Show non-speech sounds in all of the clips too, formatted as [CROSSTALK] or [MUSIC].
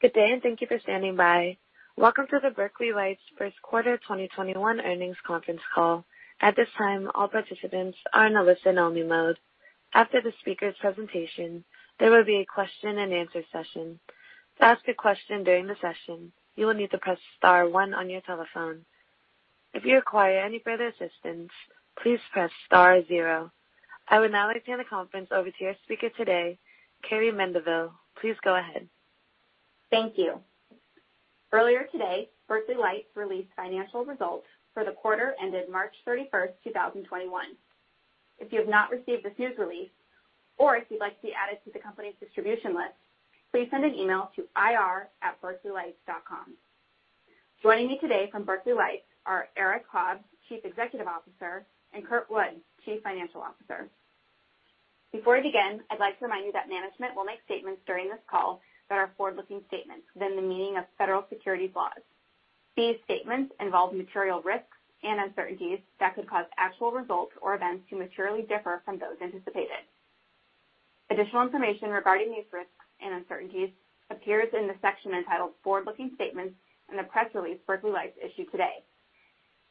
Good day, and thank you for standing by. Welcome to the Berkeley Lights first quarter 2021 earnings conference call. At this time, all participants are in a listen-only mode. After the speaker's presentation, there will be a question and answer session. To ask a question during the session, you will need to press star one on your telephone. If you require any further assistance, please press star zero. I would now like to hand the conference over to your speaker today, Carrie Mendivil. Please go ahead. Thank you. Earlier today, Berkeley Lights released financial results for the quarter ended March 31st, 2021. If you have not received this news release, or if you'd like to be added to the company's distribution list, please send an email to ir@berkeleylights.com. Joining me today from Berkeley Lights are Eric Hobbs, Chief Executive Officer, and Kurt Wood, Chief Financial Officer. Before we begin, I'd like to remind you that management will make statements during this call that are forward-looking statements within the meaning of federal securities laws. These statements involve material risks and uncertainties that could cause actual results or events to materially differ from those anticipated. Additional information regarding these risks and uncertainties appears in the section entitled Forward-Looking Statements in the press release Berkeley Lights issued today.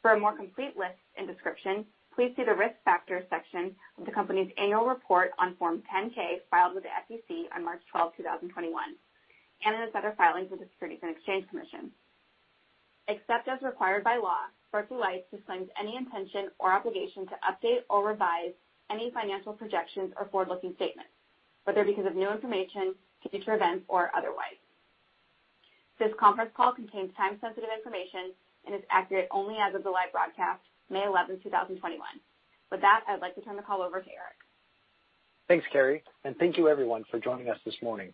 For a more complete list and description, please see the Risk Factors section of the company's annual report on Form 10-K filed with the SEC on March 12, 2021, and in its other filings with the Securities and Exchange Commission. Except as required by law, Berkeley Lights disclaims any intention or obligation to update or revise any financial projections or forward-looking statements, whether because of new information, future events, or otherwise. This conference call contains time-sensitive information and is accurate only as of the live broadcast, May 11, 2021. With that, I'd like to turn the call over to Eric. Thanks, Carrie, and thank you everyone for joining us this morning.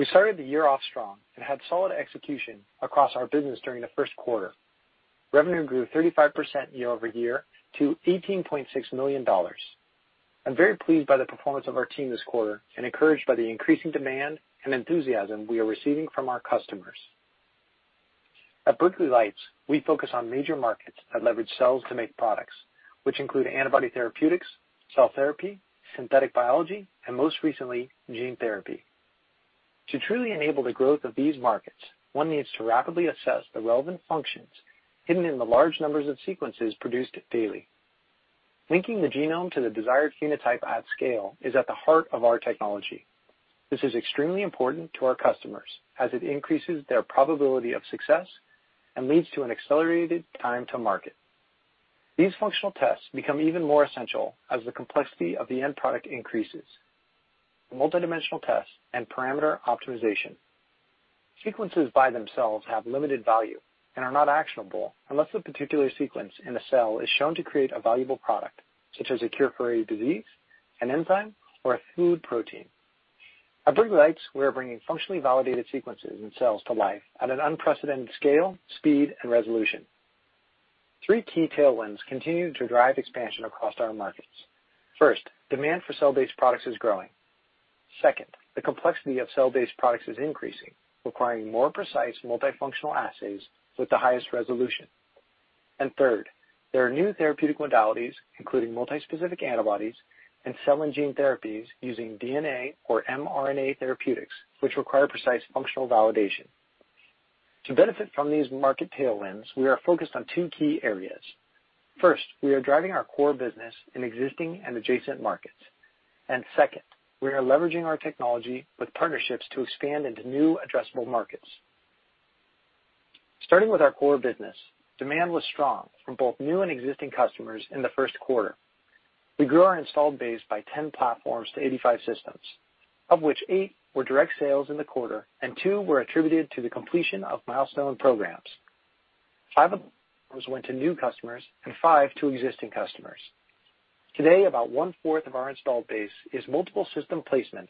We started the year off strong and had solid execution across our business during the first quarter. Revenue grew 35% year-over-year to $18.6 million. I'm very pleased by the performance of our team this quarter and encouraged by the increasing demand and enthusiasm we are receiving from our customers. At Berkeley Lights, we focus on major markets that leverage cells to make products, which include antibody therapeutics, cell therapy, synthetic biology, and most recently, gene therapy. To truly enable the growth of these markets, one needs to rapidly assess the relevant functions hidden in the large numbers of sequences produced daily. Linking the genome to the desired phenotype at scale is at the heart of our technology. This is extremely important to our customers as it increases their probability of success and leads to an accelerated time to market. These functional tests become even more essential as the complexity of the end product increases. The Multidimensional tests and parameter optimization. Sequences by themselves have limited value and are not actionable unless the particular sequence in a cell is shown to create a valuable product, such as a cure for a disease, an enzyme, or a food protein. At Berkeley Lights, we are bringing functionally validated sequences in cells to life at an unprecedented scale, speed, and resolution. Three key tailwinds continue to drive expansion across our markets. First, demand for cell-based products is growing. Second, the complexity of cell-based products is increasing, requiring more precise multifunctional assays with the highest resolution. And Third, there are new therapeutic modalities, including multi-specific antibodies and cell and gene therapies using DNA or mRNA therapeutics, which require precise functional validation. To benefit from these market tailwinds, we are focused on two key areas. First, we are driving our core business in existing and adjacent markets. And Second, we are leveraging our technology with partnerships to expand into new addressable markets. Starting with our core business, demand was strong from both new and existing customers in the first quarter. We grew our installed base by 10 platforms to 85 systems, of which eight were direct sales in the quarter and two were attributed to the completion of milestone programs. Five of those went to new customers and five to existing customers. Today, about one-fourth of our installed base is multiple system placements,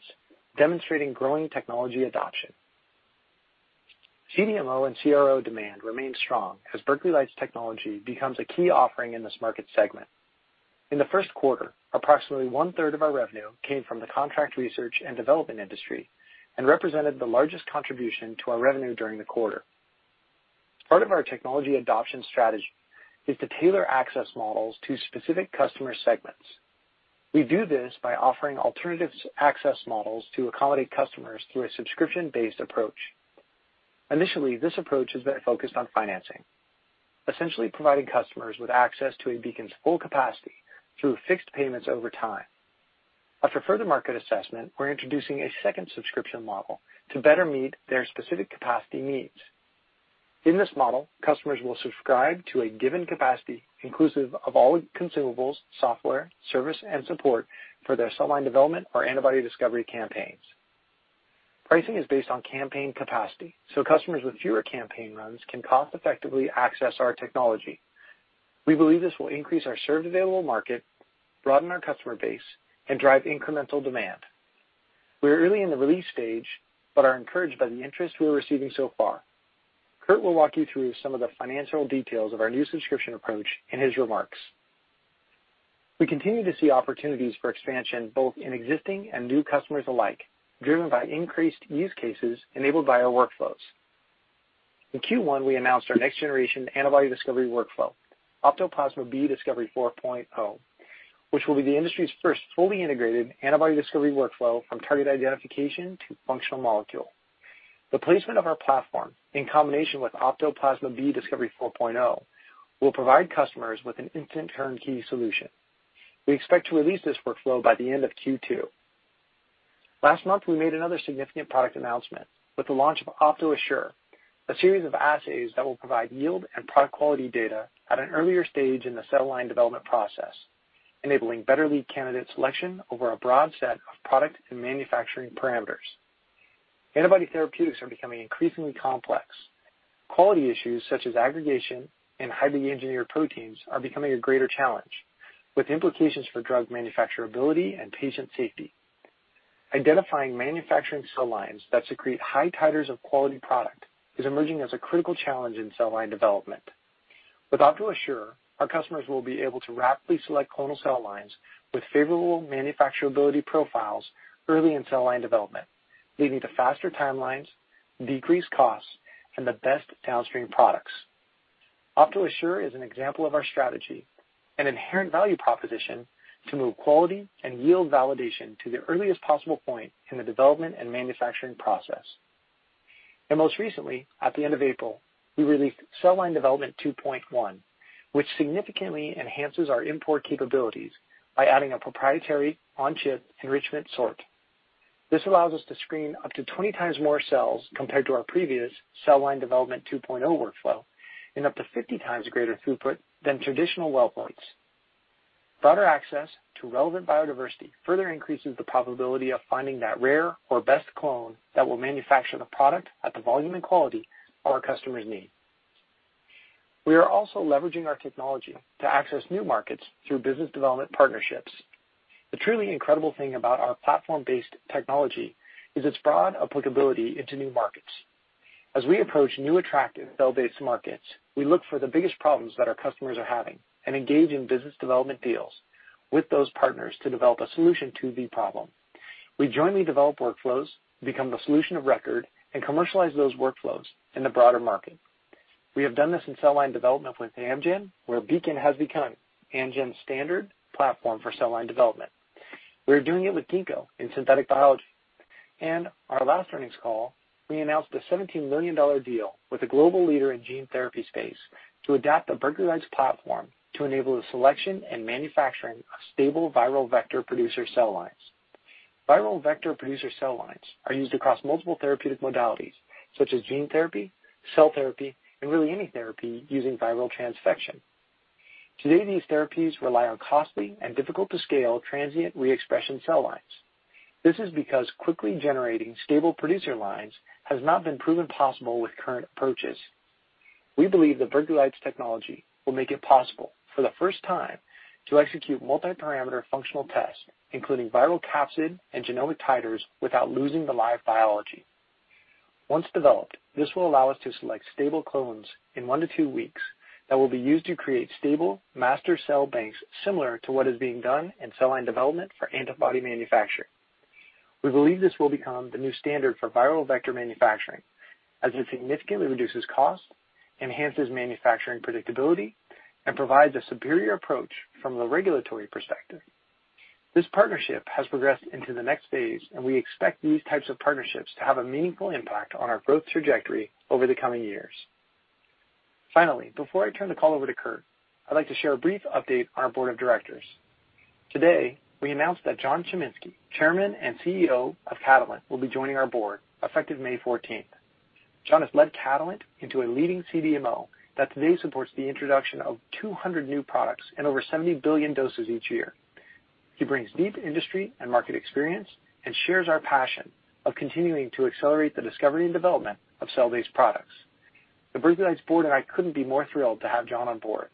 demonstrating growing technology adoption. CDMO and CRO demand remains strong as Berkeley Lights technology becomes a key offering in this market segment. In the first quarter, approximately one-third of our revenue came from the contract research and development industry and represented the largest contribution to our revenue during the quarter. Part of our technology adoption strategy is to tailor access models to specific customer segments. We do this by offering alternative access models to accommodate customers through a subscription-based approach. Initially, this approach has been focused on financing, essentially providing customers with access to a Beacon's full capacity through fixed payments over time. After further market assessment, we're introducing a second subscription model to better meet their specific capacity needs. In this model, customers will subscribe to a given capacity inclusive of all consumables, software, service, and support for their cell line development or antibody discovery campaigns. Pricing is based on campaign capacity, so customers with fewer campaign runs can cost effectively access our technology. We believe this will increase our served available market, broaden our customer base, and drive incremental demand. We're early in the release stage, but are encouraged by the interest we're receiving so far. Kurt will walk you through some of the financial details of our new subscription approach in his remarks. We continue to see opportunities for expansion both in existing and new customers alike, driven by increased use cases enabled by our workflows. In Q1, we announced our next generation antibody discovery workflow, Opto Plasma B Discovery 4.0, which will be the industry's first fully integrated antibody discovery workflow from target identification to functional molecule. The placement of our platform, in combination with Opto Plasma B Discovery 4.0, will provide customers with an instant turnkey solution. We expect to release this workflow by the end of Q2. Last month, we made another significant product announcement with the launch of Opto Assure, a series of assays that will provide yield and product quality data at an earlier stage in the cell line development process, enabling better lead candidate selection over a broad set of product and manufacturing parameters. Antibody therapeutics are becoming increasingly complex. Quality issues such as aggregation and highly engineered proteins are becoming a greater challenge, with implications for drug manufacturability and patient safety. Identifying manufacturing cell lines that secrete high titers of quality product is emerging as a critical challenge in cell line development. With Opto Assure, our customers will be able to rapidly select clonal cell lines with favorable manufacturability profiles early in cell line development, leading to faster timelines, decreased costs, and the best downstream products. Opto Assure is an example of our strategy, an inherent value proposition to move quality and yield validation to the earliest possible point in the development and manufacturing process. And most recently, at the end of April, we released Cell Line Development 2.1, which significantly enhances our import capabilities by adding a proprietary on-chip enrichment sort. This allows us to screen up to 20 times more cells compared to our previous Cell Line Development 2.0 workflow and up to 50 times greater throughput than traditional well plates. Broader access to relevant biodiversity further increases the probability of finding that rare or best clone that will manufacture the product at the volume and quality our customers need. We are also leveraging our technology to access new markets through business development partnerships. The truly incredible thing about our platform-based technology is its broad applicability into new markets. As we approach new attractive cell-based markets, we look for the biggest problems that our customers are having and engage in business development deals with those partners to develop a solution to the problem. We jointly develop workflows, become the solution of record, and commercialize those workflows in the broader market. We have done this in cell line development with Amgen, where Beacon has become Amgen's standard platform for cell line development. We are doing it with Ginkgo in synthetic biology. And our last earnings call, we announced a $17 million deal with a global leader in gene therapy space to adapt the Berkeley Lights platform to enable the selection and manufacturing of stable viral vector producer cell lines. Viral vector producer cell lines are used across multiple therapeutic modalities, such as gene therapy, cell therapy, and really any therapy using viral transfection. Today, these therapies rely on costly and difficult-to-scale transient re-expression cell lines. This is because quickly generating stable producer lines has not been proven possible with current approaches. We believe the Berkeley Lights technology will make it possible for the first time to execute multi-parameter functional tests, including viral capsid and genomic titers, without losing the live biology. Once developed, this will allow us to select stable clones in one to two weeks that will be used to create stable master cell banks similar to what is being done in cell line development for antibody manufacturing. We believe this will become the new standard for viral vector manufacturing, as it significantly reduces cost, enhances manufacturing predictability, and provides a superior approach from the regulatory perspective. This partnership has progressed into the next phase, and we expect these types of partnerships to have a meaningful impact on our growth trajectory over the coming years. Finally, before I turn the call over to Kurt, I'd like to share a brief update on our board of directors. Today, we announced that John Chiminski, Chairman and CEO of Catalent, will be joining our board effective May 14th. John has led Catalent into a leading CDMO that today supports the introduction of 200 new products and over 70 billion doses each year. He brings deep industry and market experience and shares our passion of continuing to accelerate the discovery and development of cell-based products. The Lights board and I couldn't be more thrilled to have John on board.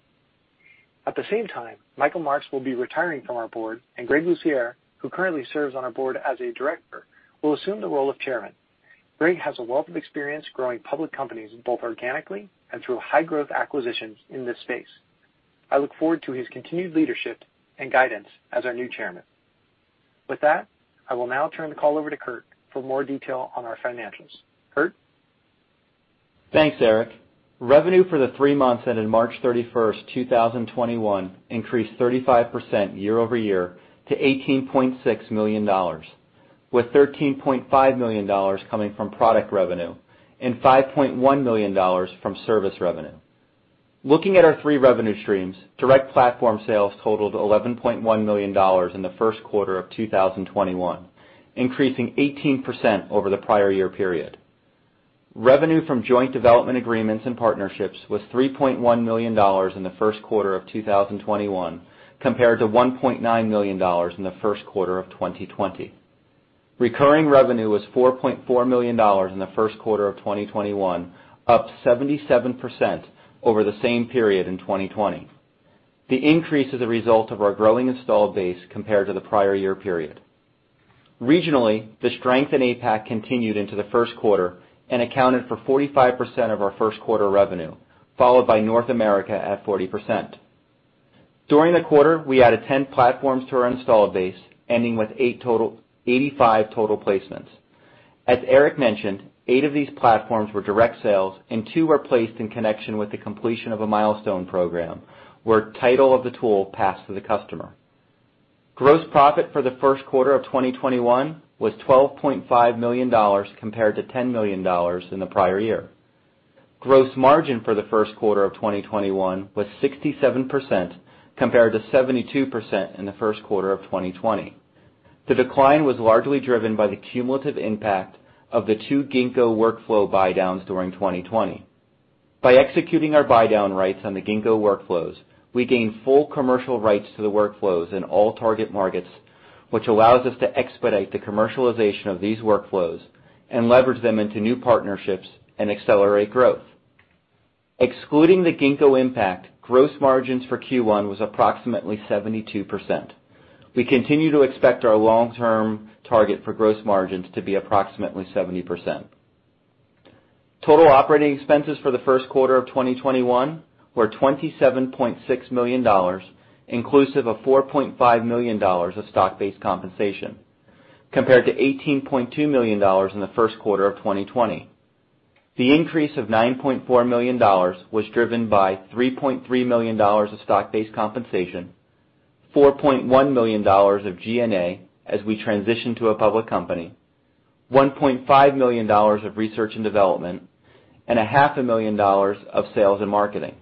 At the same time, Michael Marks will be retiring from our board, and Greg Lucier, who currently serves on our board as a director, will assume the role of chairman. Greg has a wealth of experience growing public companies both organically and through high-growth acquisitions in this space. I look forward to his continued leadership and guidance as our new chairman. With that, I will now turn the call over to Kurt for more detail on our financials. Thanks, Eric. Revenue for the three months ended March 31st, 2021, increased 35% year-over-year to $18.6 million, with $13.5 million coming from product revenue and $5.1 million from service revenue. Looking at our three revenue streams, direct platform sales totaled $11.1 million in the first quarter of 2021, increasing 18% over the prior year period. Revenue from joint development agreements and partnerships was $3.1 million in the first quarter of 2021, compared to $1.9 million in the first quarter of 2020. Recurring revenue was $4.4 million in the first quarter of 2021, up 77% over the same period in 2020. The increase is a result of our growing installed base compared to the prior year period. Regionally, the strength in APAC continued into the first quarter and accounted for 45% of our first quarter revenue, followed by North America at 40%. During the quarter, we added 10 platforms to our installed base, ending with 85 total placements. As Eric mentioned, eight of these platforms were direct sales, and two were placed in connection with the completion of a milestone program, where title of the tool passed to the customer. Gross profit for the first quarter of 2021 was $12.5 million compared to $10 million in the prior year. Gross margin for the first quarter of 2021 was 67%, compared to 72% in the first quarter of 2020. The decline was largely driven by the cumulative impact of the two Ginkgo workflow buydowns during 2020. By executing our buydown rights on the Ginkgo workflows, we gain full commercial rights to the workflows in all target markets, which allows us to expedite the commercialization of these workflows and leverage them into new partnerships and accelerate growth. Excluding the Ginkgo impact, gross margins for Q1 was approximately 72%. We continue to expect our long-term target for gross margins to be approximately 70%. Total operating expenses for the first quarter of 2021 were $27.6 million, inclusive of $4.5 million of stock-based compensation, compared to $18.2 million in the first quarter of 2020. The increase of $9.4 million was driven by $3.3 million of stock-based compensation, $4.1 million of G&A as we transition to a public company, $1.5 million of research and development, and a half a million dollars of sales and marketing.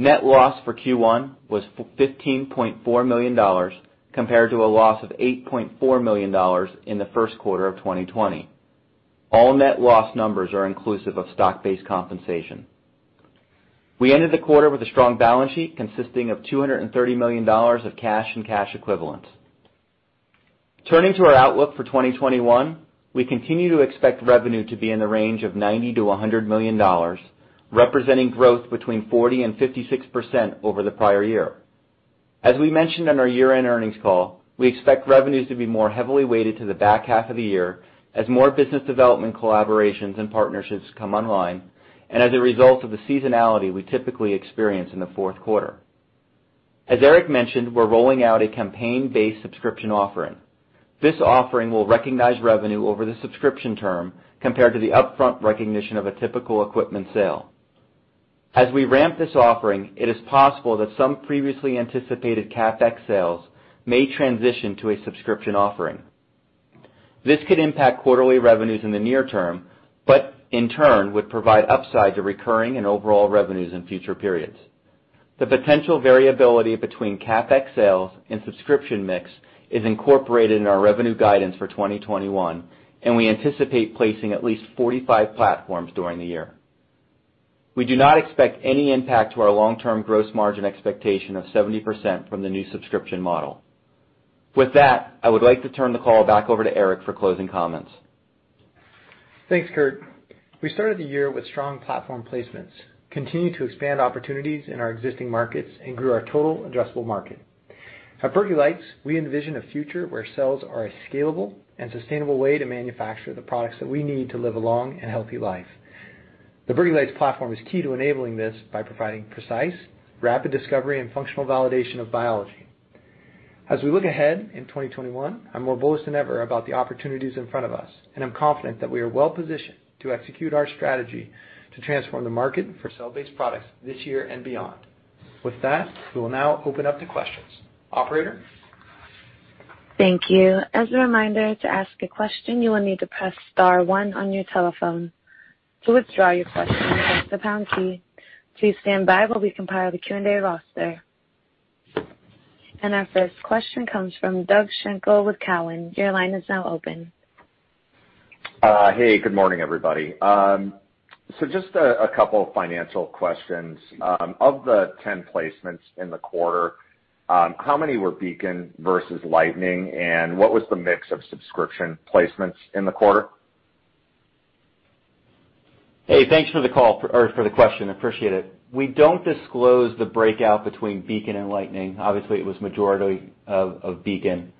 Net loss for Q1 was $15.4 million, compared to a loss of $8.4 million in the first quarter of 2020. All net loss numbers are inclusive of stock-based compensation. We ended the quarter with a strong balance sheet consisting of $230 million of cash and cash equivalents. Turning to our outlook for 2021, we continue to expect revenue to be in the range of $90 million-$100 million, representing growth between 40 and 56% over the prior year. As we mentioned on our year-end earnings call, we expect revenues to be more heavily weighted to the back half of the year as more business development collaborations and partnerships come online, and as a result of the seasonality we typically experience in the fourth quarter. As Eric mentioned, we're rolling out a campaign-based subscription offering. This offering will recognize revenue over the subscription term compared to the upfront recognition of a typical equipment sale. As we ramp this offering, it is possible that some previously anticipated CapEx sales may transition to a subscription offering. This could impact quarterly revenues in the near term, but in turn would provide upside to recurring and overall revenues in future periods. The potential variability between CapEx sales and subscription mix is incorporated in our revenue guidance for 2021, and we anticipate placing at least 45 platforms during the year. We do not expect any impact to our long-term gross margin expectation of 70% from the new subscription model. With that, I would like to turn the call back over to Eric for closing comments. Thanks, Kurt. We started the year with strong platform placements, continued to expand opportunities in our existing markets, and grew our total addressable market. At Berkeley Lights, we envision a future where cells are a scalable and sustainable way to manufacture the products that we need to live a long and healthy life. The Berkeley Lights platform is key to enabling this by providing precise, rapid discovery, and functional validation of biology. As we look ahead in 2021, I'm more bullish than ever about the opportunities in front of us, and I'm confident that we are well-positioned to execute our strategy to transform the market for cell-based products this year and beyond. With that, we will now open up to questions. Operator? Thank you. As a reminder, to ask a question, you will need to press star one on your telephone. To withdraw your question, press the pound key. Please stand by while we compile the Q&A roster. And our first question comes from Doug Schenkel with Cowen. Your line is now open. Uh, hey, good morning, everybody. Um so just a couple of financial questions. Um, of the 10 placements in the quarter, um, how many were Beacon versus Lightning, and what was the mix of subscription placements in the quarter? Hey, thanks for the call or for the question. Appreciate it. We don't disclose the breakout between Beacon and Lightning. Obviously, it was majority of Beacon.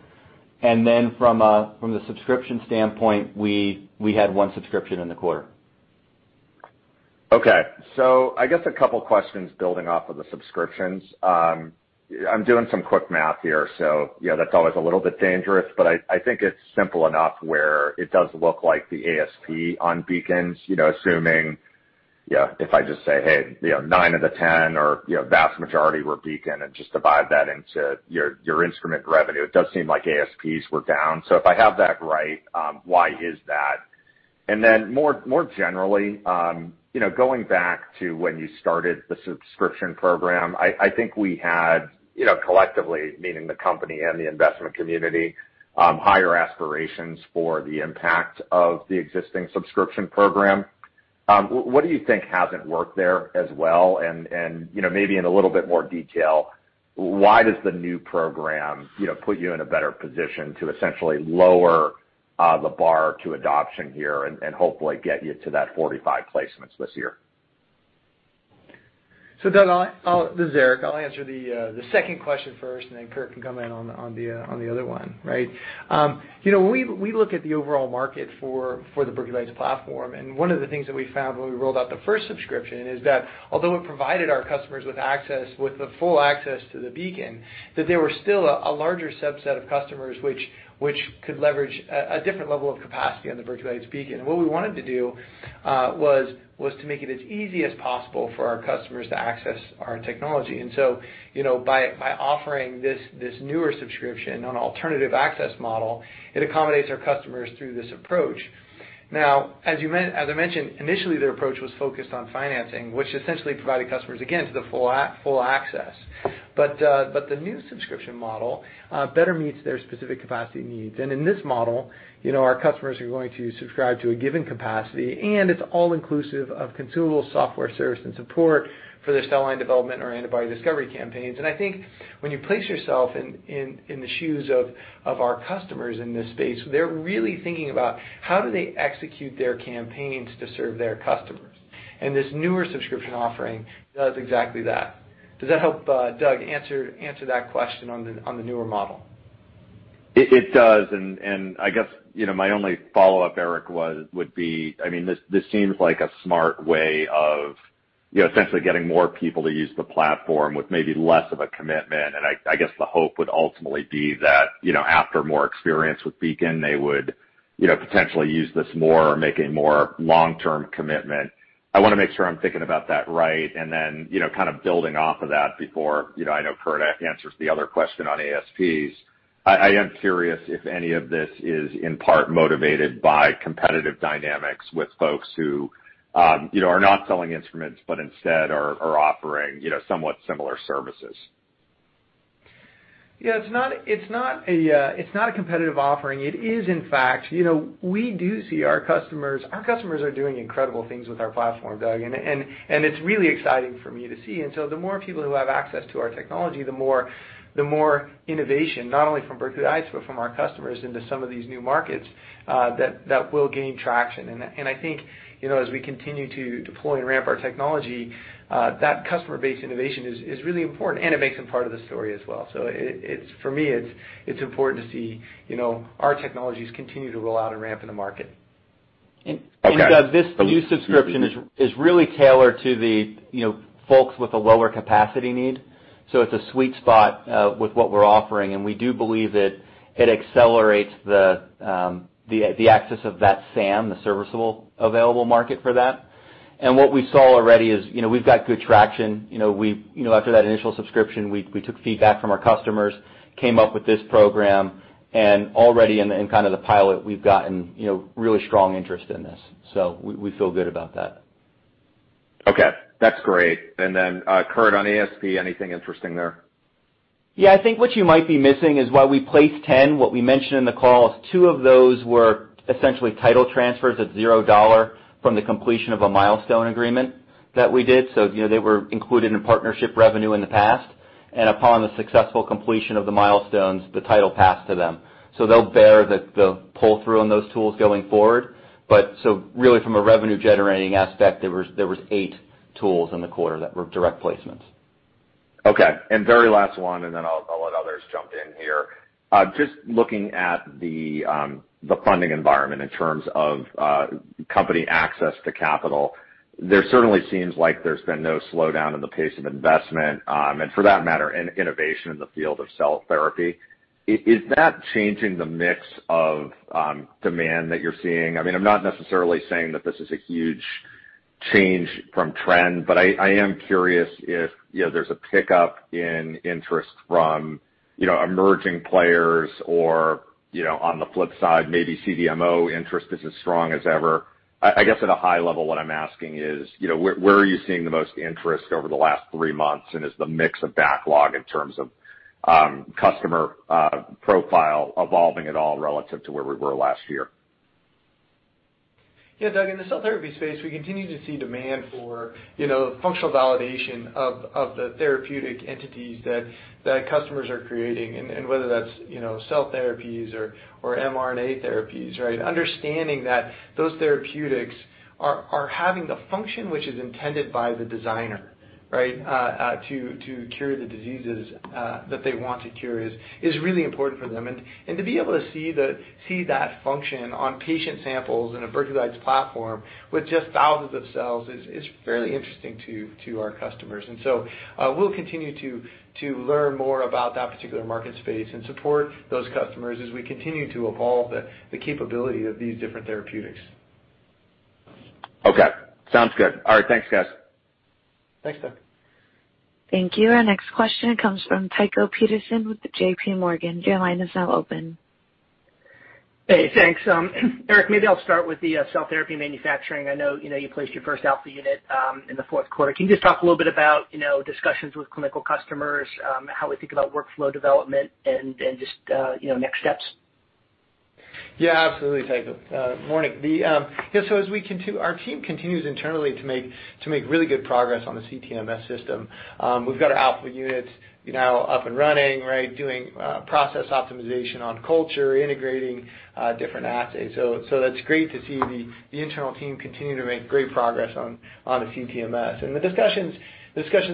And then from uh from the subscription standpoint, we we had one subscription in the quarter. Okay. So I guess a couple questions building off of the subscriptions. I'm doing some quick math here, so yeah, that's always a little bit dangerous, but I think it's simple enough where it does look like the ASP on Beacons, you know, assuming, yeah, if I just say, hey, you know, nine of the 10 or you know, vast majority were Beacon and just divide that into your instrument revenue, it does seem like ASPs were down. So if I have that right, why is that? And then more more generally, um, you know, going back to when you started the subscription program, I think we had, collectively, meaning the company and the investment community, um, higher aspirations for the impact of the existing subscription program. Um, what do you think hasn't worked there as well? And and you know, maybe in a little bit more detail, why does the new program you know, put you in a better position to essentially lower uh, the bar to adoption here and hopefully get you to that 45 placements this year? Doug, this is Eric. I'll answer the second question first, and then Kurt can come in on the on the uh on the other one. Right? Um you know, when we we look at the overall market for, the Berkeley Lights platform, and one of the things that we found when we rolled out the first subscription is that although it provided our customers with access, with the full access to the Beacon, that there were still a larger subset of customers which could leverage a different level of capacity on the Berkeley Lights Beacon. And what we wanted to do uh, was was to make it as easy as possible for our customers to access our technology. And so, you know, by by offering this this newer subscription on alternative access model, it accommodates our customers through this approach. Now, as I mentioned, initially, their approach was focused on financing, which essentially provided customers, again, to the full, full access. Uh, but the new subscription model uh, better meets their specific capacity needs. And in this model, you know, our customers are going to subscribe to a given capacity, and it's all inclusive of consumable software service and support for their cell line development or antibody discovery campaigns. And I think when you place yourself in the shoes of our customers in this space, they're really thinking about how do they execute their campaigns to serve their customers. And this newer subscription offering does exactly that. Does that help, uh Doug, answer answer that question on the on the newer model? It does. And and I guess you know my only follow-up, Eric, was would be, I mean this this seems like a smart way of you know essentially getting more people to use the platform with maybe less of a commitment. And I guess the hope would ultimately be that you know, after more experience with Beacon, they would you know, potentially use this more or make a more long-term commitment. I want to make sure I'm thinking about that right. And then, you know, kind of building off of that before you know, I know Kurt answers the other question on ASPs. I am curious if any of this is in part motivated by competitive dynamics with folks who um you know are not selling instruments, but instead are offering you know, somewhat similar services. Yeah, it's not it's not a uh it's not a competitive offering. It is, in fact. You know, we do see our customers our customers are doing incredible things with our platform, Doug, and and and it's really exciting for me to see. And so the more people who have access to our technology, the more the more innovation, not only from Berkeley Lights, but from our customers into some of these new markets, uh that, that will gain traction. And and I think, you know, as we continue to deploy and ramp our technology, that customer-based innovation is really important, and it makes them part of the story as well. So it's for me, it's important to see you know our technologies continue to roll out and ramp in the market. Okay. Doug, this new subscription is really tailored to the you know folks with a lower capacity need. So it's a sweet spot with what we're offering, and we do believe that it accelerates the um the the access of that SAM, the serviceable available market for that. And what we saw already is you know we've got good traction. You know, we you know after that initial subscription, we took feedback from our customers, came up with this program, and already in kind of the pilot, we've gotten you know really strong interest in this. So we feel good about that. Okay. That's great. And then uh Kurt, on ASP, anything interesting there? Yeah, I think what you might be missing is while we placed 10, what we mentioned in the call is two of those were essentially title transfers at $0 from the completion of a milestone agreement that we did. So you know they were included in partnership revenue in the past, and upon the successful completion of the milestones, the title passed to them. So they'll bear the pull-through on those tools going forward. But so really from a revenue-generating aspect, there was eight tools in the quarter that were direct placements. Okay. And very last one, and then I'll let others jump in here. Uh just looking at the funding environment in terms of uh company access to capital, there certainly seems like there's been no slowdown in the pace of investment, um and for that matter, innovation in the field of cell therapy. Is that changing the mix of um demand that you're seeing? I mean, I'm not necessarily saying that this is a huge change from trend, but I am curious if you know there's a pickup in interest from you know emerging players or, on the flip side, maybe CDMO interest is as strong as ever. I guess at a high level, what I'm asking is, you know, where where are you seeing the most interest over the last three months, and is the mix of backlog in terms of um customer uh profile evolving at all relative to where we were last year? Yeah, Doug, in the cell therapy space, we continue to see demand for you know, functional validation of the therapeutic entities that customers are creating, and whether that's you know cell therapies or or mRNA therapies, right? Understanding that those therapeutics are having the function which is intended by the designer, right? Uh, uh, to to cure the diseases uh, that they want to cure is really important for them. And and to be able to see the see that function on patient samples in a Berkeley Lights platform with just thousands of cells is fairly interesting to to our customers. And so uh we'll continue to learn more about that particular market space and support those customers as we continue to evolve the capability of these different therapeutics. Okay. Sounds good. All right. Thanks, guys. Thanks, Doug. Thank you. Our next question comes from Tycho Peterson with JPMorgan. Your line is now open. Hey, thanks. Um, [CLEARS THROAT] Eric, maybe I'll start with the uh, cell therapy manufacturing. I know you know you placed your first alpha unit um, in the fourth quarter. Can you just talk a little bit about you know, discussions with clinical customers, um, how we think about workflow development and and just uh you know next steps? Yeah, absolutely, Tycho. Uh, morning. The um yeah, so as we continue our team continues internally to make to make really good progress on the CTMS system. Um, we've got our alpha units now up and running, right? Doing uh, process optimization on culture, integrating uh, different assays. So so that's great to see the internal team continue to make great progress on the CTMS. And the discussions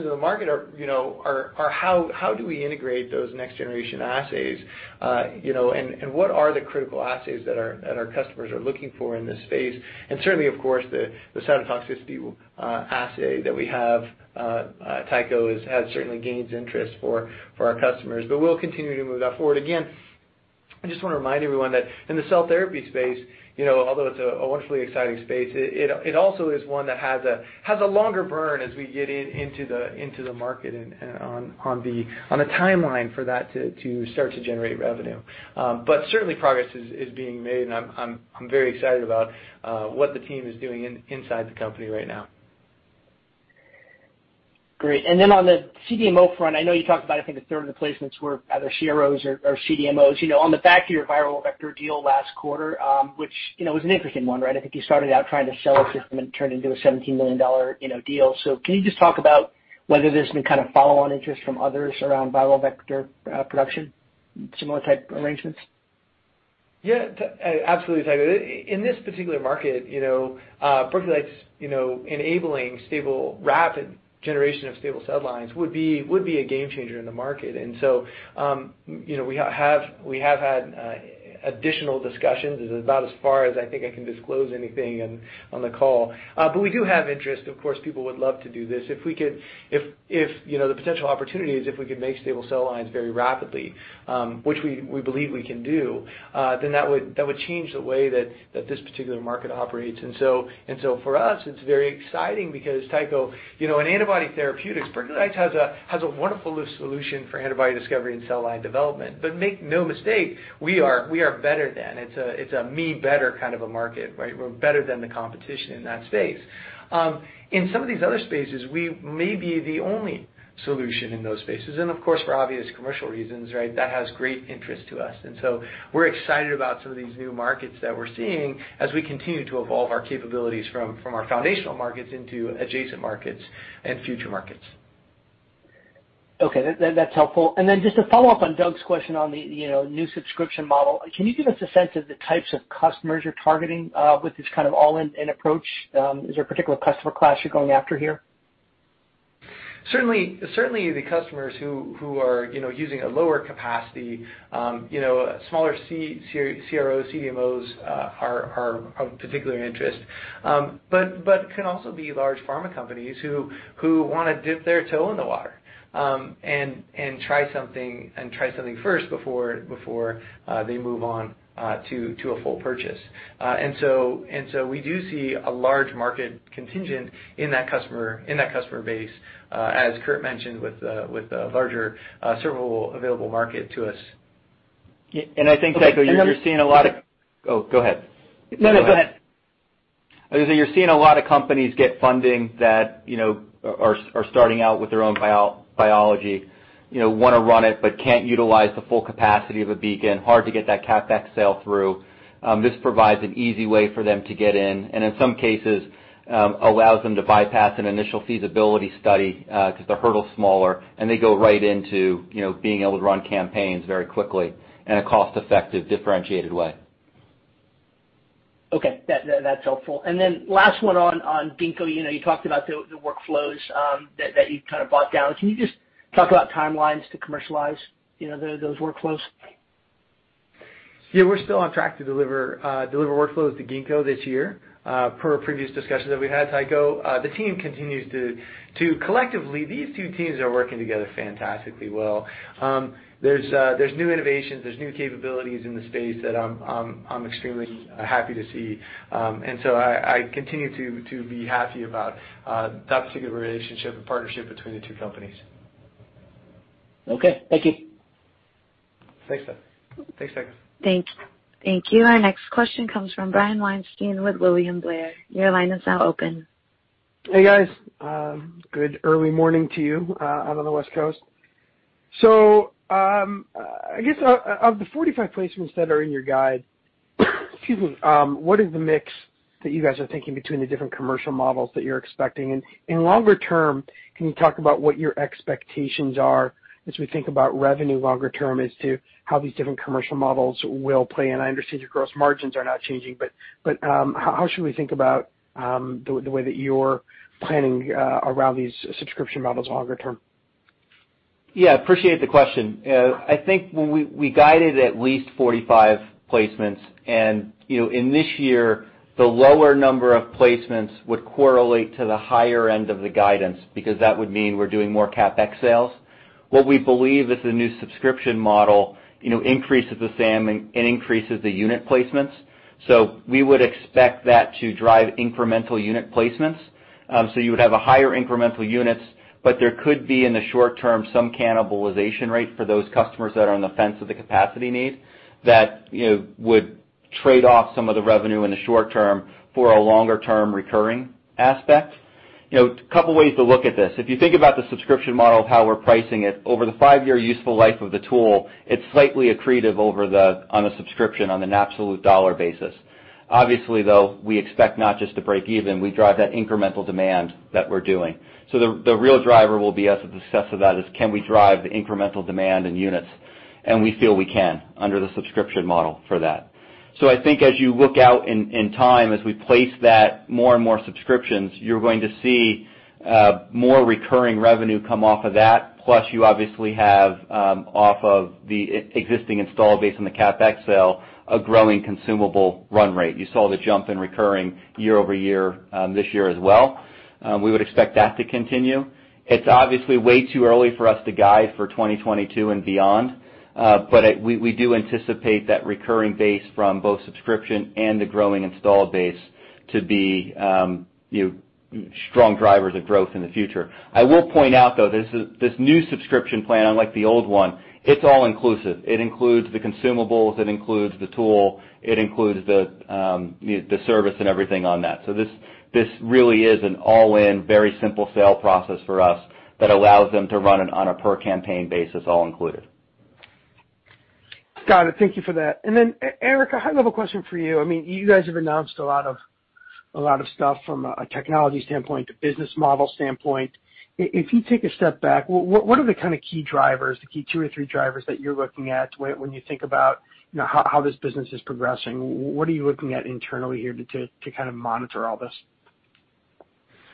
in the market are how do we integrate those next-generation assays, uh, and what are the critical assays that our customers are looking for in this space? And certainly, of course, the cytotoxicity uh, assay that we have, uh, Tycho, has certainly gained interest for our customers. But we'll continue to move that forward. Again, I just want to remind everyone that in the cell therapy space, although it's a wonderfully exciting space, it it also is one that has a has a longer burn as we get in into the into the market and on on the timeline for that to start to generate revenue. Um but certainly progress is being made, and I'm I'm I'm very excited about what the team is doing inside the company right now. Great. And then on the CDMO front, I know you talked about, I think, a third of the placements were either CROs or CDMOs. You know, on the back of your viral vector deal last quarter, um, which you know was an interesting one, right? I think you started out trying to sell a system and it turned into a $17 million you know deal. So can you just talk about whether there's been kind of follow-on interest from others around viral vector uh, production, similar type arrangements? Yeah, uh, absolutely, Tycho. In this particular market, you know, uh, Berkeley Lights you know, enabling stable, rapid generation of stable cell lines would be would be a game changer in the market. And so um you know we have we have had additional discussions. Is about as far as I think I can disclose anything on the call. Uh, but we do have interest. Of course, people would love to do this. If we could if if you know the potential opportunity is if we could make stable cell lines very rapidly, um, which we believe we can do, uh, then that would change the way that this particular market operates. For us, it's very exciting because, Tycho, you know, in antibody therapeutics, Berkeley Lights has a wonderful solution for antibody discovery and cell line development. But make no mistake, we are we are better than. It's a it's a me better kind of a market, right? We're better than the competition in that space. Um, in some of these other spaces, we may be the only solution in those spaces. And of course, for obvious commercial reasons, right, that has great interest to us. And so we're excited about some of these new markets that we're seeing as we continue to evolve our capabilities from from our foundational markets into adjacent markets and future markets. Okay. That's helpful. And then just to follow up on Doug's question on the you know new subscription model, can you give us a sense of the types of customers you're targeting with this kind of all-in approach? Is there a particular customer class you're going after here? Certainly, certainly the customers who are you know using a lower capacity, um, you know, uh smaller CROs, CDMOs are are of particular interest. Um but but it can also be large pharma companies who who want to dip their toe in the water and and try something first before before uh they move on uh to a full purchase. Uh and so and so we do see a large market contingent in that customer in that customer base, as Kurt mentioned, with with a larger servable available market to us. And I think, Tycho, you're seeing a lot of Oh, go ahead. No, no, go ahead. I was going to say, you're seeing a lot of companies get funding that are starting out with their own biology, you know, want to run it, but can't utilize the full capacity of a Beacon, hard to get that CapEx sale through. Um, this provides an easy way for them to get in, and in some cases, um, allows them to bypass an initial feasibility study uh, because the hurdle's smaller, and they go right into you know being able to run campaigns very quickly in a cost-effective, differentiated way. Okay. That's helpful. And then last one on on Ginkgo. You know, you talked about the workflows um, that you kind of bought down. Can you just talk about timelines to commercialize you know, those workflows? Yeah, we're still on track to deliver uh deliver workflows to Ginkgo this year, uh, per previous discussions that we've had, Tycho. Uh, the team continues to collectively, these two teams are working together fantastically well. Um, Uh, there's new innovations, there's new capabilities in the space that I'm extremely uh, happy to see. Um and so I continue to be happy about uh, that particular relationship and partnership between the two companies. Okay. Thank you. Thanks, Tycho. Thank you. Our next question comes from Brian Weinstein with William Blair. Your line is now open. Hey, guys. Um, good early morning to you out on the West Coast. Um, uh, I guess uh, uh, of the 45 placements that are in your guide, [COUGHS] excuse me, um, what is the mix that you guys are thinking between the different commercial models that you're expecting? And in longer term, can you talk about what your expectations are as we think about revenue longer term as to how these different commercial models will play in? I understand your gross margins are not changing, but but um how should we think about um, the way that you're planning around these subscription models longer term? Yeah, appreciate the question. I think when we guided at least 45 placements, and you know in this year, the lower number of placements would correlate to the higher end of the guidance because that would mean we're doing more CapEx sales. What we believe is the new subscription model you know increases the SAM and increases the unit placements. So we would expect that to drive incremental unit placements. Um so you would have a higher incremental units, but there could be, in the short term, some cannibalization rate for those customers that are on the fence of the capacity need that would trade off some of the revenue in the short term for a longer-term recurring aspect. You know, a couple ways to look at this. If you think about the subscription model of how we're pricing it, over the five-year useful life of the tool, it's slightly accretive over the on a subscription on an absolute dollar basis. Obviously, though, we expect not just to break even, we drive that incremental demand that we're doing. So the real driver will be as the success of that is can we drive the incremental demand in units? And we feel we can under the subscription model for that. So I think as you look out in time, as we place that more and more subscriptions, you're going to see uh, more recurring revenue come off of that. Plus, you obviously have, um, off of the existing install base on the CapEx sale, a growing consumable run rate. You saw the jump in recurring year-over-year um, this year as well. Um, we would expect that to continue. It's obviously way too early for us to guide for 2022 and beyond. Uh, but we do anticipate that recurring base from both subscription and the growing install base to be um, strong drivers of growth in the future. I will point out, though, this new subscription plan, unlike the old one, it's all inclusive. It includes the consumables, it includes the tool, it includes the um, the service and everything on that. So this this really is an all-in, very simple sale process for us that allows them to run it on a per campaign basis, all included. Got it. Thank you for that. And then Eric, a high-level question for you. I mean, you guys have announced a lot of a lot of stuff from a technology standpoint, a business model standpoint. If you take a step back, what are the kind of key drivers, the key two or three drivers that you're looking at when you think about how how this business is progressing? What are you looking at internally here to kind of monitor all this?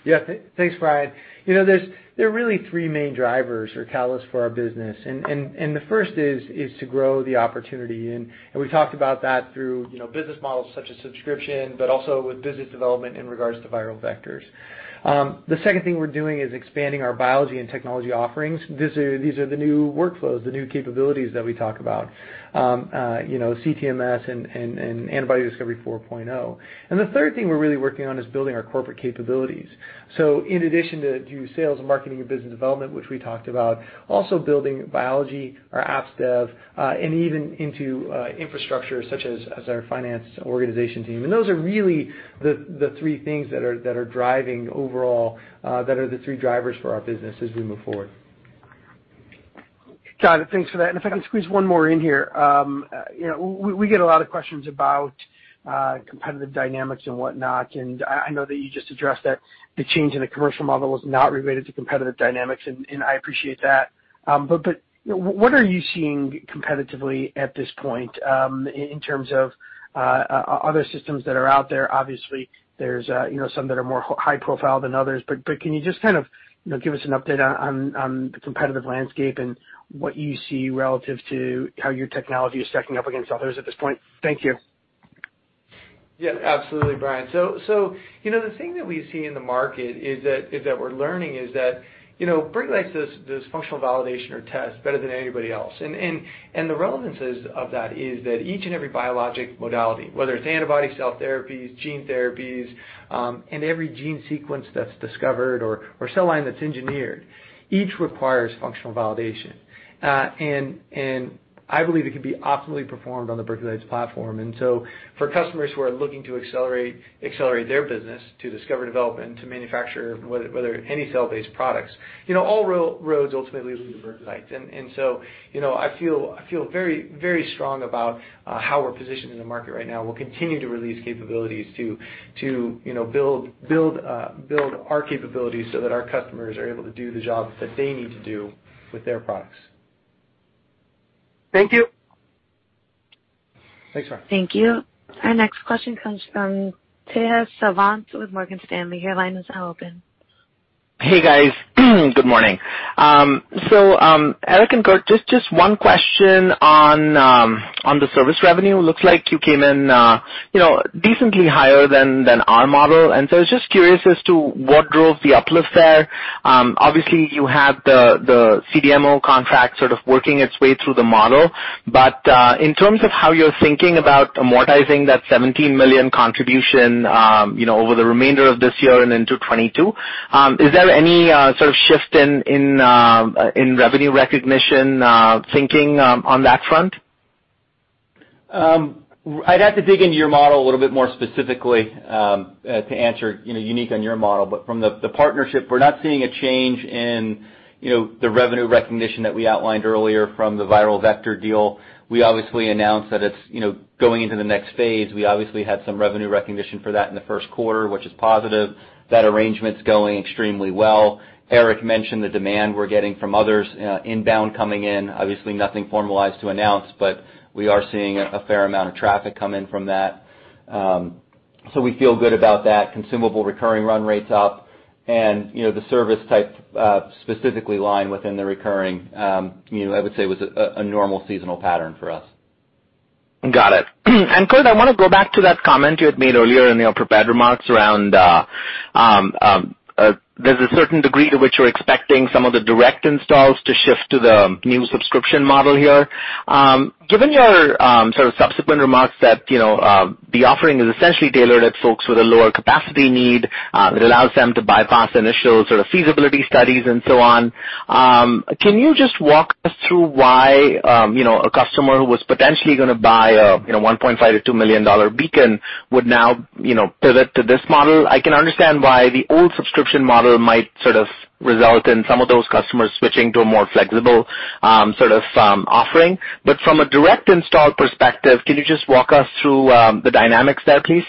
Yeah. Thanks, Brian. You know, there's there are really three main drivers or catalysts for our business. And and and the first is is to grow the opportunity. We talked about that through you know, business models such as subscription, but also with business development in regards to viral vectors. Um, the second thing we're doing is expanding our biology and technology offerings. These are these are the new workflows, the new capabilities that we talk about, CTMS and and and Antibody Discovery 4.0. The third thing we're really working on is building our corporate capabilities. So in addition to sales and marketing and business development, which we talked about, also building biology, our apps dev, uh and even into uh infrastructure such as our finance organization team. And those are really the, the three things that are that are driving overall, uh that are the three drivers for our business as we move forward. Got it. Thanks for that. And if I can squeeze one more in here. Um uh, you know, we get a lot of questions about uh, competitive dynamics and whatnot, and I know that you just addressed that the change in the commercial model was not related to competitive dynamics, and I appreciate that. Um, but what are you seeing competitively at this point um, in terms of uh, other systems that are out there? Obviously, there's some that are more high profile than others, but can you just kind of give us an update on the competitive landscape and what you see relative to how your technology is stacking up against others at this point? Thank you. Yeah, absolutely, Brian. So so, you know, the thing that we see in the market is that is that we're learning is that Berkeley Lights does this functional validation or tests better than anybody else. And and the relevance of that is that each and every biologic modality, whether it's antibody cell therapies, gene therapies, um, and every gene sequence that's discovered or cell line that's engineered, each requires functional validation. Uh, I believe it can be optimally performed on the Berkeley Lights platform. And so for customers who are looking to accelerate accelerate their business to discover development, to manufacture, whether any cell-based products, you know, all roads ultimately lead to Berkeley Lights. And so, you know, I feel I feel very very strong about how we're positioned in the market right now. We'll continue to release capabilities to to you know build build uh build our capabilities so that our customers are able to do the job that they need to do with their products. Thank you. Thanks, Brian. Thank you. Our next question comes from Tejas Savant with Morgan Stanley. Your line is now open. Hey, guys. [CLEARS THROAT] Good morning. Um, so um, Eric and Kurt, just just one question on um, on the service revenue. Looks like you came in uh you know decently higher than than our model. And so I was just curious as to what drove the uplift there. Obviously, you had the the CDMO contract sort of working its way through the model. But uh in terms of how you're thinking about amortizing that 17 million contribution over the remainder of this year and into 2022, is there any uh, sort of shift in in uh in revenue recognition uh, thinking um, on that front? Um, I'd have to dig into your model a little bit more specifically um, uh, to answer you know unique on your model. But from the partnership, we're not seeing a change in you know the revenue recognition that we outlined earlier from the viral vector deal. We obviously announced that it's you know going into the next phase. We obviously had some revenue recognition for that in the first quarter, which is positive. That arrangement's going extremely well. Eric mentioned the demand we're getting from others, inbound coming in. Obviously, nothing formalized to announce, but we are seeing a fair amount of traffic come in from that. Um so we feel good about that. Consumable recurring run rate's up, and you know the service type uh specifically line within the recurring, um you know, I would say was a normal seasonal pattern for us. Got it. [CLEARS THROAT] And Kurt, I want to go back to that comment you had made earlier in your prepared remarks around uh um um uh there's a certain degree to which you're expecting some of the direct installs to shift to the new subscription model here. Given your um sort of subsequent remarks that you know uh the offering is essentially tailored at folks with a lower capacity need, it allows them to bypass initial sort of feasibility studies and so on, Um can you just walk us through why um you know a customer who was potentially going to buy a you know $1.5 million-$2 million Beacon would now you know pivot to this model? I can understand why the old subscription model might sort of result in some of those customers switching to a more flexible um, sort of um, offering. But from a direct install perspective, can you just walk us through um, the dynamics there, please?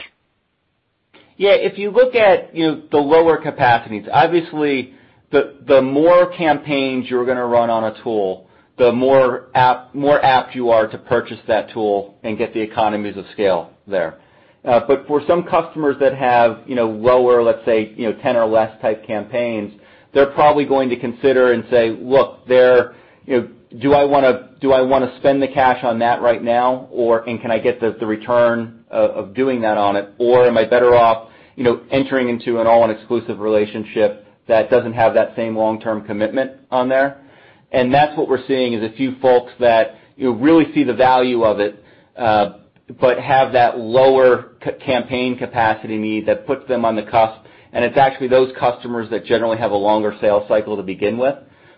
Yeah. If you look at you know the lower capacities, obviously, the the more campaigns you're going to run on a tool, the more apt more apt you are to purchase that tool and get the economies of scale there. Uh, but for some customers that have you know lower, let's say, 10 or less type campaigns, they're probably going to consider and say, "Look, do I want to spend the cash on that right now, Or and can I get the return of doing that on it? Or am I better off you know entering into an all-in exclusive relationship that doesn't have that same long-term commitment on there?" And that's what we're seeing, is a few folks that really see the value of it, uh, but have that lower campaign capacity need that puts them on the cusp. And it's actually those customers that generally have a longer sales cycle to begin with.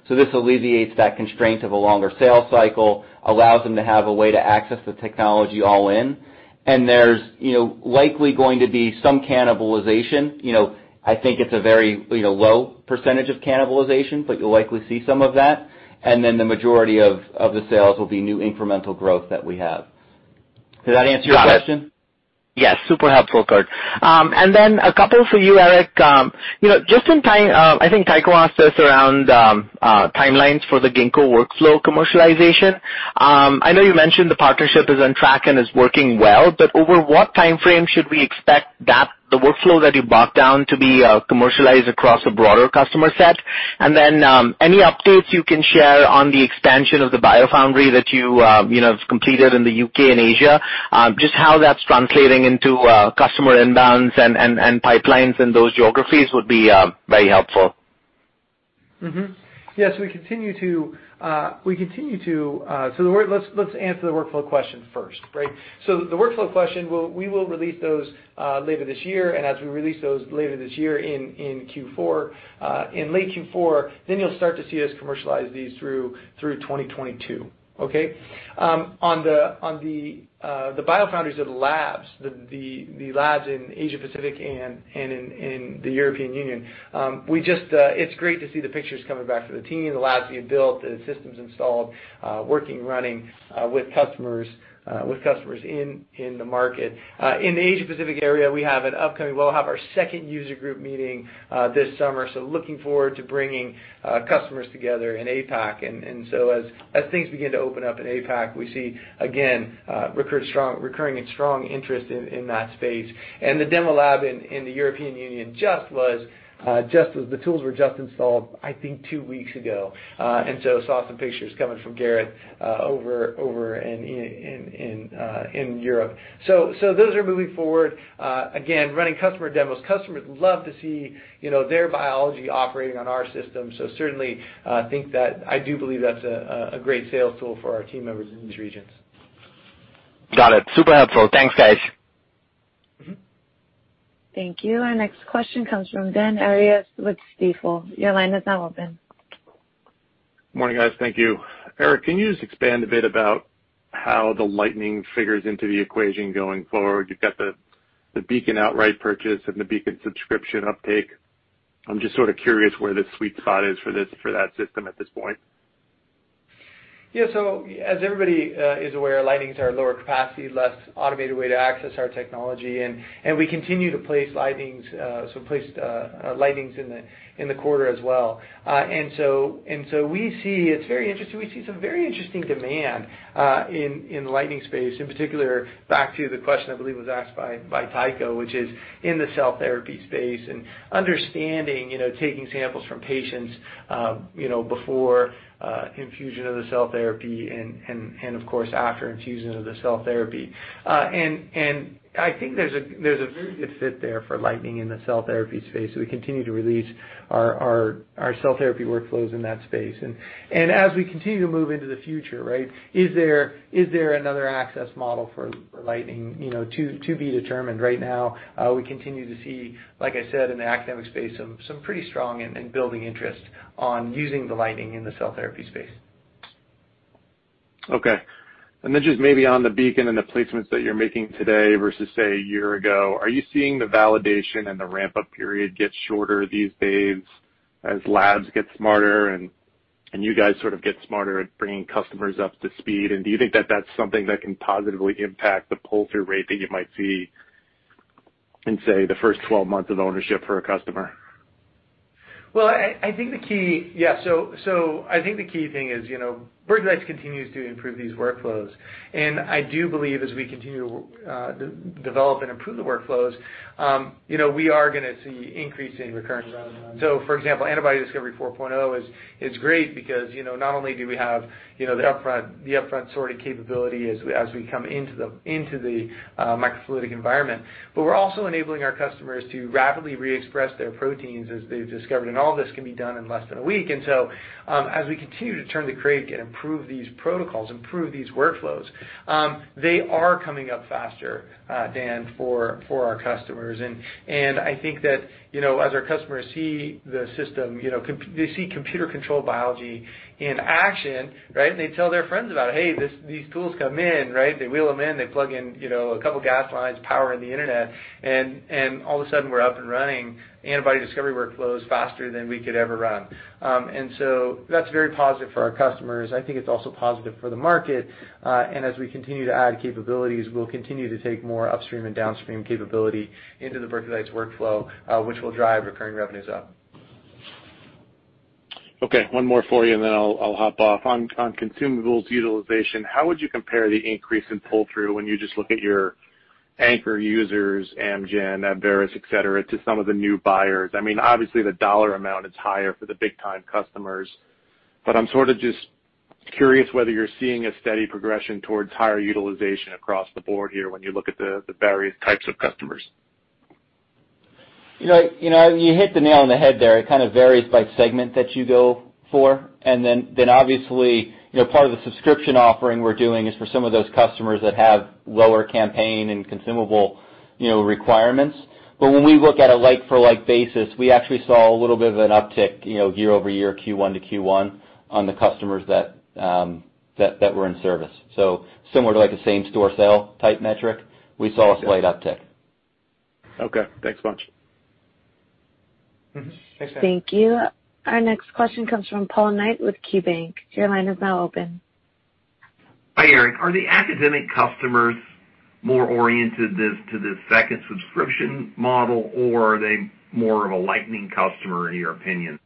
So this alleviates that constraint of a longer sales cycle, allows them to have a way to access the technology all in. And there's you know likely going to be some cannibalization. You know, I think it's a very you know low percentage of cannibalization, but you'll likely see some of that. And then the majority of the sales will be new incremental growth that we have. Does that answer your question? Yes, super helpful, Kurt. Um and then a couple for you, Eric. Um you know, just in time, I think Tycho asked us around um uh timelines for the Ginkgo workflow commercialization. I know you mentioned the partnership is on track and is working well, but over what timeframe should we expect the workflow that you bought down to be uh, commercialized across a broader customer set? And then um any updates you can share on the expansion of the BioFoundry that you uh you know have completed in the U.K. and Asia, um, just how that's translating into uh, customer inbounds and pipelines in those geographies would be uh, very helpful. Mm-hmm. Yes, we continue to. Uh we continue to uh so let's let's answer the workflow question first, right? So the workflow question, we will release those later this year, and as we release those later this year in Q4, in late Q4, then you'll start to see us commercialize these through through 2022. Okay? On the on the uh the BioFoundries of the labs, the labs in Asia Pacific and in the European Union, Um we just uh it's great to see the pictures coming back from the team, the labs being built, the systems installed, working, running with customers in in the market. Uh in the Asia Pacific area, we have an upcoming. We'll have our second user group meeting uh this summer, so looking forward to bringing uh, customers together in APAC. And, and so as as things begin to open up in APAC, we see, again, uh strong recurring and strong interest in in that space. And the demo lab in, in the European Union just was the tools were just installed, I think, two weeks ago. Uh and so saw some pictures coming from Garrett uh, over over in in in uh in Europe. So so those are moving forward. Uh again, running customer demos. Customers love to see you know their biology operating on our system. So certainly, uh think that I do believe that's a, a great sales tool for our team members in these regions. Got it. Super helpful. Thanks, guys. Thank you. Our next question comes from Dan Arias with Stifel. Your line is now open. Morning, guys. Thank you. Eric, can you just expand a bit about how the Lightning figures into the equation going forward? You've got the Beacon outright purchase and the Beacon subscription uptake. I'm just sort of curious where the sweet spot is for this for that system at this point. Yeah. So as everybody uh, is aware, Lightning is our lower capacity, less automated way to access our technology, and we continue to place Lightnings uh, so place uh, lightnings in the quarter as well. Uh, and so and so we see, it's very interesting. We see some very interesting demand uh, in the Lightning space, in particular, back to the question I believe was asked by Tycho, which is in the cell therapy space and understanding, you know, taking samples from patients uh you know before uh, infusion of the cell therapy and and and of course, after infusion of the cell therapy. I think there's a very good fit there for Lightning in the cell therapy space. We continue to release our cell therapy workflows in that space. As we continue to move into the future, is there another access model for Lightning? To be determined. Right now, uh, we continue to see, like I said, in the academic space, some pretty strong and building interest on using the Lightning in the cell therapy space. Okay. And then just maybe on the Beacon and the placements that you're making today versus, say, a year ago, are you seeing the validation and the ramp-up period get shorter these days as labs get smarter and and you guys sort of get smarter at bringing customers up to speed? And do you think that that's something that can positively impact the pull-through rate that you might see in, say, the first 12 months of ownership for a customer? Well, I think the key yeah, so so I think the key thing is Lights continues to improve these workflows. And I do believe as we continue to uh, develop and improve the workflows, um, you know, we are going to see increase in recurring revenue. For example, Antibody Discovery 4.0 is great because you know not only do we have you know the upfront sorting capability as we come into the uh, microfluidic environment, but we're also enabling our customers to rapidly re-express their proteins as they've discovered, and all this can be done in less than a week. And so um as we continue to turn the crank and improve these protocols, improve these workflows, um, they are coming up faster, uh, Dan, for our customers. I think that as our customers see the system, you know, they see computer-controlled biology in action, right? And they tell their friends about. "Hey, these tools come in." Right? They wheel them in, they plug in you know, a couple gas lines, power in the internet, and all of a sudden we're up and running antibody discovery workflows faster than we could ever run. Um and so that's very positive for our customers. I think it's also positive for the market. Uh, and as we continue to add capabilities, we'll continue to take more upstream and downstream capability into the Berkeley Lights workflow, which will drive recurring revenues up. Okay, one more for you, and then I'll hop off. On consumables utilization, how would you compare the increase in pull-through when you just look at your anchor users, Amgen, Abveris, et cetera, to some of the new buyers? I mean obviously, the dollar amount is higher for the big-time customers, but I'm sort of just curious whether you're seeing a steady progression towards higher utilization across the board here when you look at the various types of customers. You know, you know, you hit the nail on the head there. It kind of varies by segment that you go for. And then obviously, you know, part of the subscription offering we're doing is for some of those customers that have lower campaign and consumable you know, requirements. But when we look at a like-for-like basis, we actually saw a little bit of an uptick you know, year-over-year, Q1 to Q1, on the customers that um that were in service. So similar to like a same-store sale type metric, we saw a slight uptick. Okay. Thanks a bunch. Mm-hmm. Mm-hmm. Thanks, Dan. Thank you. Our next question comes from Paul Knight with KeyBanc. Your line is now open. Hi, Eric. Are the academic customers more oriented to this second subscription model, or are they more of a Lightning customer, in your opinion?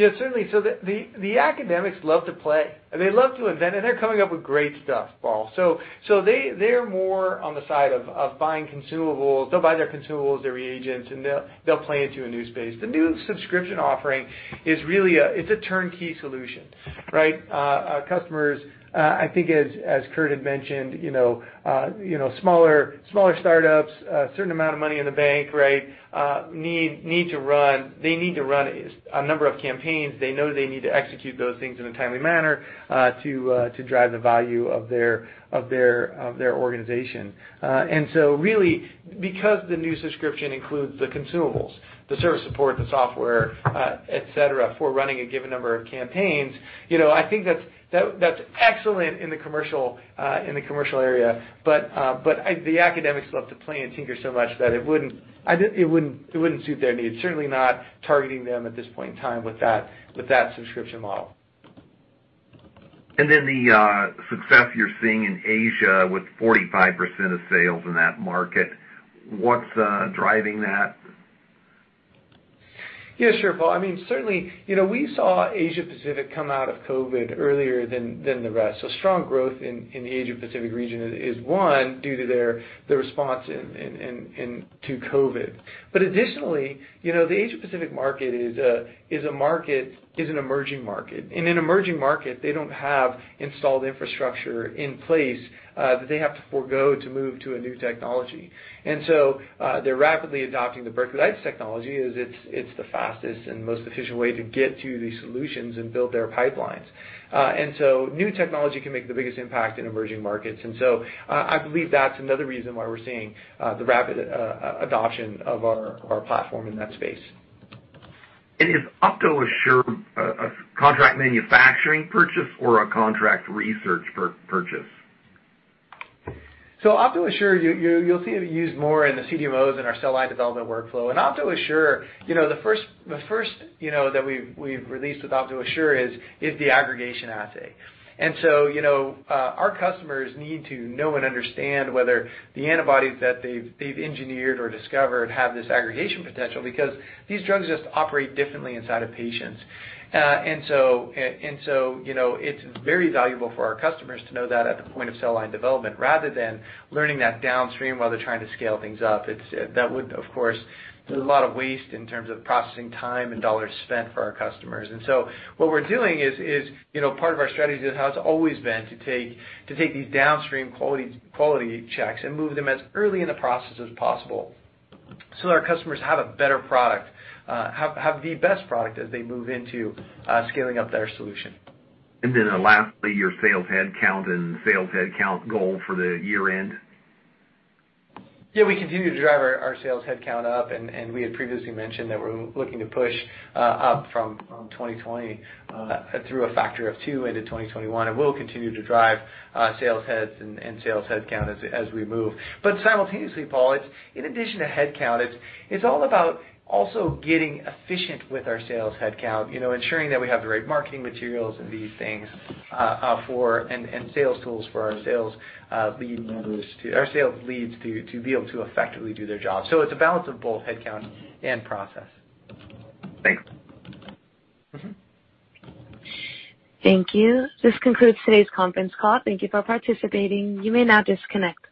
Yeah, certainly. So the the academics love to play, and they love to invent, and they're coming up with great stuff, Paul. So so they they're more on the side of of buying consumables. They'll buy their consumables, their reagents, and they'll they'll play into a new space. The new subscription offering is really a turnkey solution, right? Uh, uh, customers, I think as as Kurt had mentioned, you know, uh you know smaller smaller startups, a certain amount of money in the bank, right? Uh need need to run they need to run a number of campaigns. They know they need to execute those things in a timely manner uh to to drive the value of their of their of their organization. Uh and so really, because the new subscription includes the consumables, the service support, the software, et cetera, for running a given number of campaigns, you know, I think that's excellent in the commercial uh in the commercial area. But uh the academics love to play and tinker so much that it wouldn't I d it wouldn't it wouldn't suit their needs. Certainly not targeting them at this point in time with that with that subscription model. And then the success you're seeing in Asia with 45% of sales in that market, what's driving that? Yeah, sure, Paul. I mean, certainly, you know, we saw Asia Pacific come out of COVID earlier than the rest. So strong growth in the Asia Pacific region is one, due to their response to COVID. But additionally, you know, the Asia Pacific market is a is a market is an emerging market. In an emerging market, they don't have installed infrastructure in place that they have to forego to move to a new technology. And so uh they're rapidly adopting the Berkeley Lights technology as it's it's the fastest and most efficient way to get to these solutions and build their pipelines. Uh and so new technology can make the biggest impact in emerging markets. And so uh I believe that's another reason why we're seeing the rapid adoption of our platform in that space. Is OptoAssure a contract manufacturing purchase or a contract research purchase? OptoAssure, you'll see it used more in the CDMOs in our cell line development workflow. And OptoAssure, you know, the first that we've released with OptoAssure is is the aggregation assay. And so, you know, uh our customers need to know and understand whether the antibodies that they've engineered or discovered have this aggregation potential, because these drugs just operate differently inside of patients. Uh, it's very valuable for our customers to know that at the point of cell line development, rather than learning that downstream while they're trying to scale things up. It's, uh, that would, of course, there's a lot of waste in terms of processing time and dollars spent for our customers. And so what we're doing is, is you know part of our strategy has always been to take to take these downstream quality quality checks and move them as early in the process as possible so that our customers have a better product, Uh, have the best product as they move into uh, scaling up their solution. And then uh lastly, your sales headcount and sales headcount goal for the year-end. Yeah, we continue to drive our sales headcount up, and we had previously mentioned that we're looking to push uh, up from 2020 through a factor of two into 2021, and we'll continue to drive sales heads and sales headcount as we move. But simultaneously, Paul, in addition to headcount, it's all about also getting efficient with our sales headcount, you know, ensuring that we have the right marketing materials and these things, uh, uh, and and sales tools for our sales uh, leads to be able to effectively do their job. So it's a balance of both headcount and process. Thanks. Mm-hmm. Thank you. This concludes today's conference call. Thank you for participating. You may now disconnect.